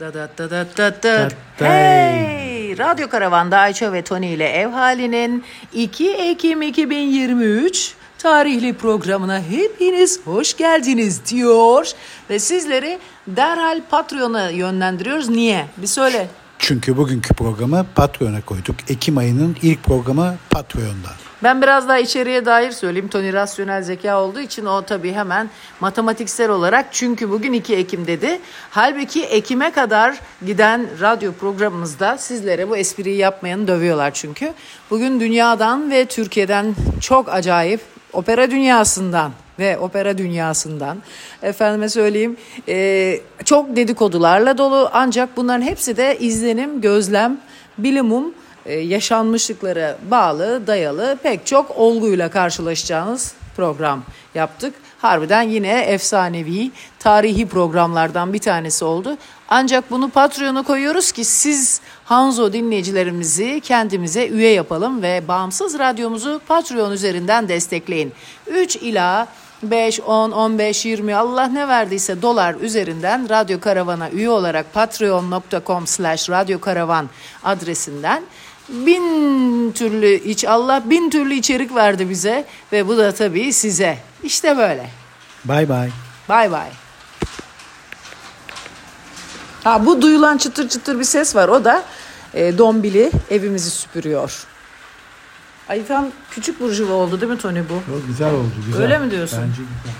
Da da da da da da. Hey! Radyo Karavan'da Ayça ve Tony ile ev halinin 2 Ekim 2023 tarihli programına hepiniz hoş geldiniz diyor. Ve sizleri derhal Patreon'a yönlendiriyoruz. Niye? Bir söyle. Çünkü bugünkü programı Patreon'a koyduk. Ekim ayının ilk programı Patreon'da. Ben biraz daha içeriye dair söyleyeyim. Tony rasyonel zeka olduğu için o tabii hemen matematiksel olarak çünkü bugün 2 Ekim dedi. Halbuki Ekim'e kadar giden radyo programımızda sizlere bu espriyi yapmayanı dövüyorlar çünkü. Bugün dünyadan ve Türkiye'den çok acayip opera dünyasından ve opera dünyasından efendime söyleyeyim e, çok dedikodularla dolu ancak bunların hepsi de izlenim, gözlem, bilimum e, yaşanmışlıklara bağlı, dayalı pek çok olguyla karşılaşacağınız program yaptık. Harbiden yine efsanevi, tarihi programlardan bir tanesi oldu. Ancak bunu Patreon'a koyuyoruz ki siz Hanzo dinleyicilerimizi kendimize üye yapalım ve bağımsız radyomuzu Patreon üzerinden destekleyin. 3 ila 5, 10, 15, 20 Allah ne verdiyse dolar üzerinden Radyo Karavan'a üye olarak patreon.com slash radyokaravan adresinden bin türlü iç Allah bin türlü içerik verdi bize ve bu da tabii size. İşte böyle. Bay bay. Bay bay. Ha bu duyulan çıtır çıtır bir ses var. O da e, Dombili evimizi süpürüyor. Ay tam küçük burjuva oldu değil mi Tony bu? Çok güzel oldu. Güzel. Öyle mi diyorsun? Bence güzel.